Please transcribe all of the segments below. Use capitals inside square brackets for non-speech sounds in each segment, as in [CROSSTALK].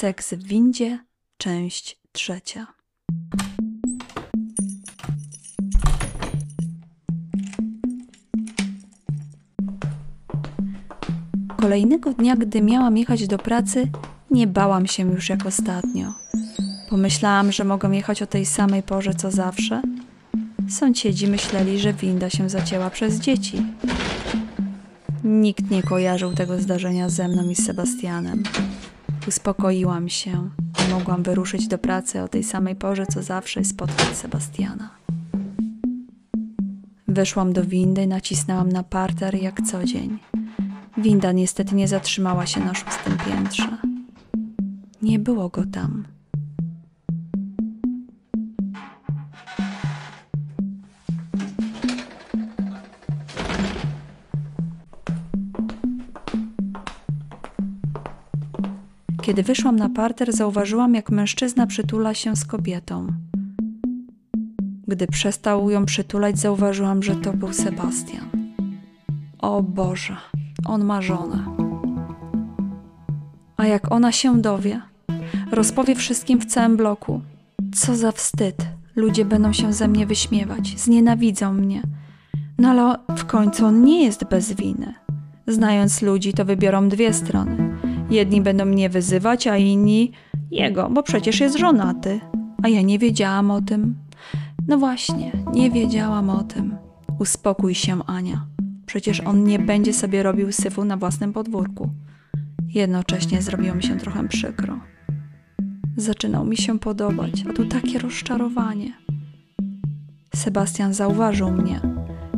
Seks w windzie, część trzecia. Kolejnego dnia, gdy miałam jechać do pracy, nie bałam się już jak ostatnio. Pomyślałam, że mogę jechać o tej samej porze co zawsze. Sąsiedzi myśleli, że winda się zacięła przez dzieci. Nikt nie kojarzył tego zdarzenia ze mną i Sebastianem. Uspokoiłam się i mogłam wyruszyć do pracy o tej samej porze co zawsze spotkać Sebastiana. Weszłam do windy i nacisnęłam na parter jak co dzień. Winda niestety nie zatrzymała się na szóstym piętrze. Nie było go tam. Kiedy wyszłam na parter, zauważyłam, jak mężczyzna przytula się z kobietą. Gdy przestał ją przytulać, zauważyłam, że to był Sebastian. O Boże, on ma żonę. A jak ona się dowie, rozpowie wszystkim w całym bloku. Co za wstyd. Ludzie będą się ze mnie wyśmiewać, znienawidzą mnie. No ale w końcu on nie jest bez winy. Znając ludzi, to wybiorą dwie strony. Jedni będą mnie wyzywać, a inni jego, bo przecież jest żonaty. A ja nie wiedziałam o tym. No właśnie, nie wiedziałam o tym. Uspokój się, Ania. Przecież on nie będzie sobie robił syfu na własnym podwórku. Jednocześnie zrobiło mi się trochę przykro. Zaczynał mi się podobać, a tu takie rozczarowanie. Sebastian zauważył mnie.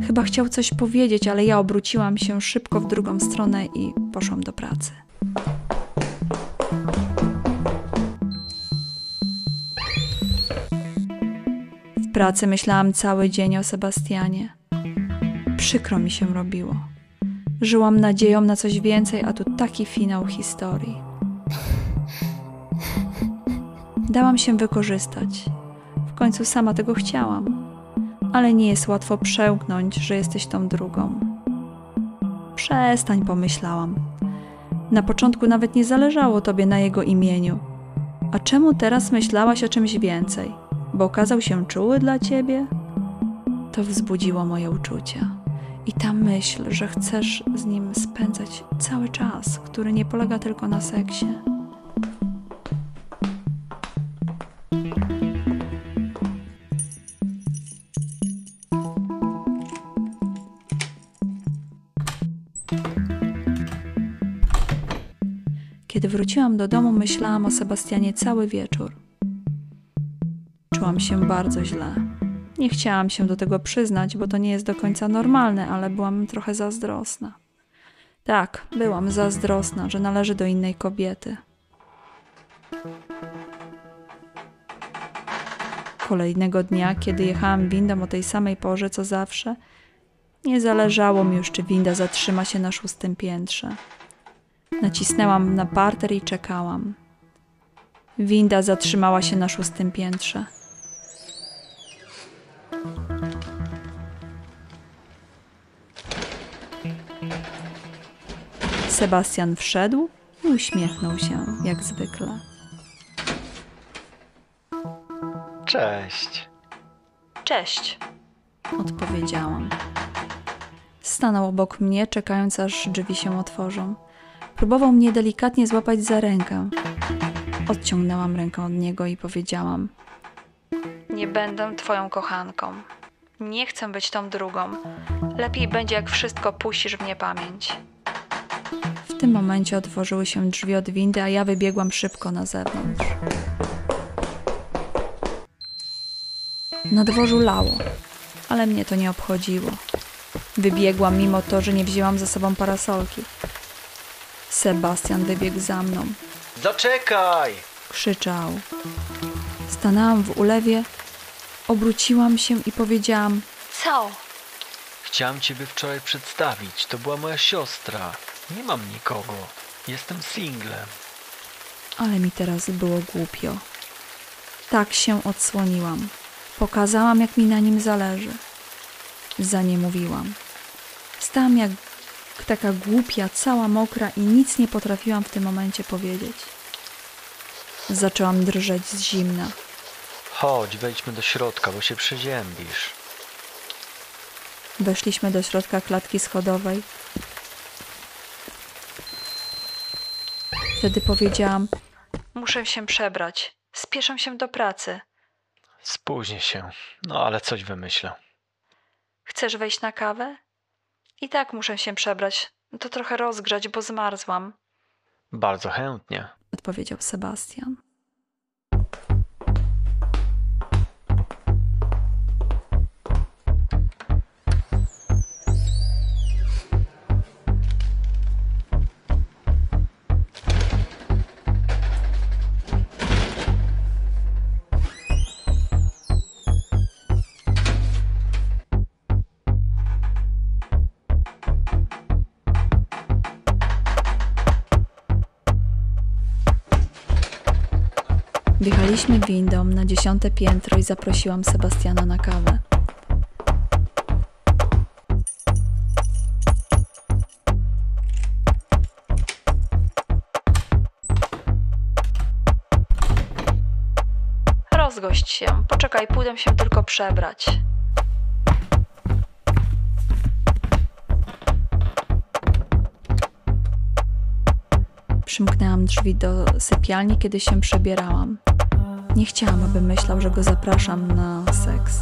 Chyba chciał coś powiedzieć, ale ja obróciłam się szybko w drugą stronę i poszłam do pracy. Pracy myślałam cały dzień o Sebastianie. Przykro mi się robiło. Żyłam nadzieją na coś więcej, a tu taki finał historii. Dałam się wykorzystać. W końcu sama tego chciałam. Ale nie jest łatwo przełknąć, że jesteś tą drugą. Przestań, pomyślałam. Na początku nawet nie zależało tobie na jego imieniu. A czemu teraz myślałaś o czymś więcej? Bo okazał się czuły dla ciebie? To wzbudziło moje uczucia. I ta myśl, że chcesz z nim spędzać cały czas, który nie polega tylko na seksie. Kiedy wróciłam do domu, myślałam o Sebastianie cały wieczór. Czułam się bardzo źle. Nie chciałam się do tego przyznać, bo to nie jest do końca normalne, ale byłam trochę zazdrosna. Tak, byłam zazdrosna, że należy do innej kobiety. Kolejnego dnia, kiedy jechałam windą o tej samej porze co zawsze, nie zależało mi już, czy winda zatrzyma się na szóstym piętrze. Nacisnęłam na parter i czekałam. Winda zatrzymała się na szóstym piętrze. Sebastian wszedł i uśmiechnął się, jak zwykle. Cześć. Cześć, odpowiedziałam. Stanął obok mnie, czekając aż drzwi się otworzą. Próbował mnie delikatnie złapać za rękę. Odciągnęłam rękę od niego i powiedziałam: Nie będę twoją kochanką. Nie chcę być tą drugą. Lepiej będzie, jak wszystko puścisz w niepamięć. W tym momencie otworzyły się drzwi od windy, a ja wybiegłam szybko na zewnątrz. Na dworzu lało, ale mnie to nie obchodziło. Wybiegłam mimo to, że nie wzięłam ze sobą parasolki. Sebastian wybiegł za mną. Zaczekaj! Krzyczał. Stanęłam w ulewie, obróciłam się i powiedziałam: Co? Chciałem ciebie wczoraj przedstawić. To była moja siostra. Nie mam nikogo. Jestem singlem. Ale mi teraz było głupio. Tak się odsłoniłam. Pokazałam, jak mi na nim zależy. Zaniemówiłam. Stałam jak taka głupia, cała mokra i nic nie potrafiłam w tym momencie powiedzieć. Zaczęłam drżeć z zimna. Chodź, wejdźmy do środka, bo się przeziębisz. Weszliśmy do środka klatki schodowej. Wtedy powiedziałam: Muszę się przebrać. Spieszę się do pracy. Spóźnię się, no ale coś wymyślę. Chcesz wejść na kawę? I tak muszę się przebrać. To trochę rozgrzać, bo zmarzłam, Bardzo chętnie. odpowiedział Sebastian. Wjechaliśmy windą na dziesiąte piętro i zaprosiłam Sebastiana na kawę. Rozgość się. Poczekaj, pójdę się tylko przebrać. Przymknęłam drzwi do sypialni, kiedy się przebierałam. Nie chciałam, aby myślał, że go zapraszam na seks.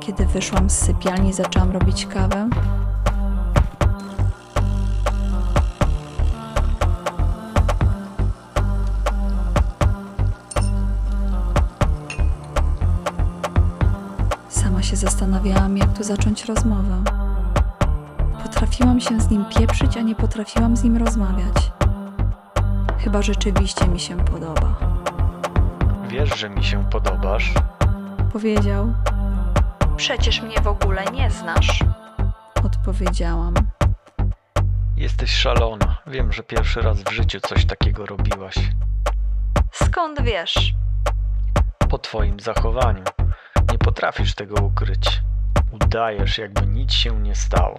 Kiedy wyszłam z sypialni i zaczęłam robić kawę, sama się zastanawiałam, jak tu zacząć rozmowę. Potrafiłam się z nim pieprzyć, a nie potrafiłam z nim rozmawiać. Chyba rzeczywiście mi się podoba. Wiesz, że mi się podobasz? Powiedział. Przecież mnie w ogóle nie znasz. Odpowiedziałam. Jesteś szalona. Wiem, że pierwszy raz w życiu coś takiego robiłaś. Skąd wiesz? Po twoim zachowaniu. Nie potrafisz tego ukryć. Udajesz, jakby nic się nie stało.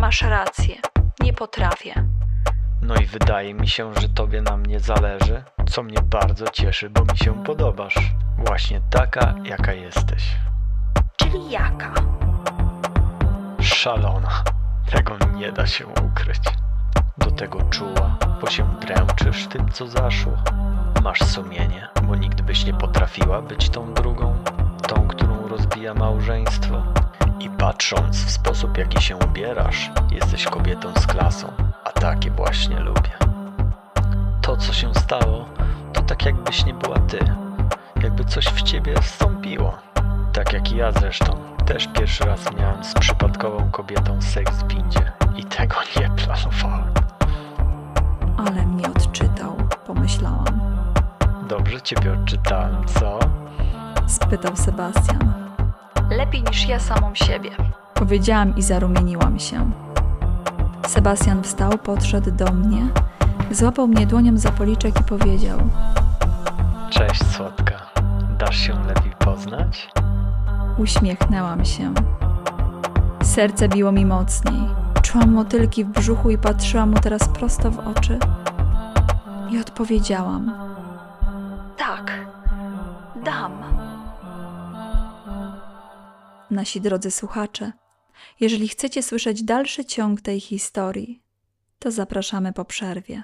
Masz rację. Nie potrafię. No i wydaje mi się, że tobie na mnie zależy, co mnie bardzo cieszy, bo mi się podobasz. Właśnie taka, jaka jesteś. Czyli jaka? Szalona. Tego nie da się ukryć. Do tego czuła, bo się dręczysz tym, co zaszło. Masz sumienie, bo nigdy byś nie potrafiła być tą drugą, tą, którą rozbija małżeństwo. I patrząc w sposób, jaki się ubierasz, jesteś kobietą z klasą, a takie właśnie lubię. To, co się stało, to tak jakbyś nie była ty. Jakby coś w ciebie wstąpiło. Tak jak i ja zresztą. Też pierwszy raz miałem z przypadkową kobietą seks w windzie i tego [LAUGHS] nie planowałem. Ale mnie odczytał, pomyślałam. Dobrze ciebie odczytałem, co? Spytał Sebastian. Lepiej niż ja samą siebie. Powiedziałam i zarumieniłam się. Sebastian wstał, podszedł do mnie, złapał mnie dłonią za policzek i powiedział: Cześć, słodka. Dasz się lepiej poznać? Uśmiechnęłam się. Serce biło mi mocniej. Czułam motylki w brzuchu i patrzyłam mu teraz prosto w oczy. I odpowiedziałam: Tak, dam. Nasi drodzy słuchacze, jeżeli chcecie słyszeć dalszy ciąg tej historii, to zapraszamy po przerwie.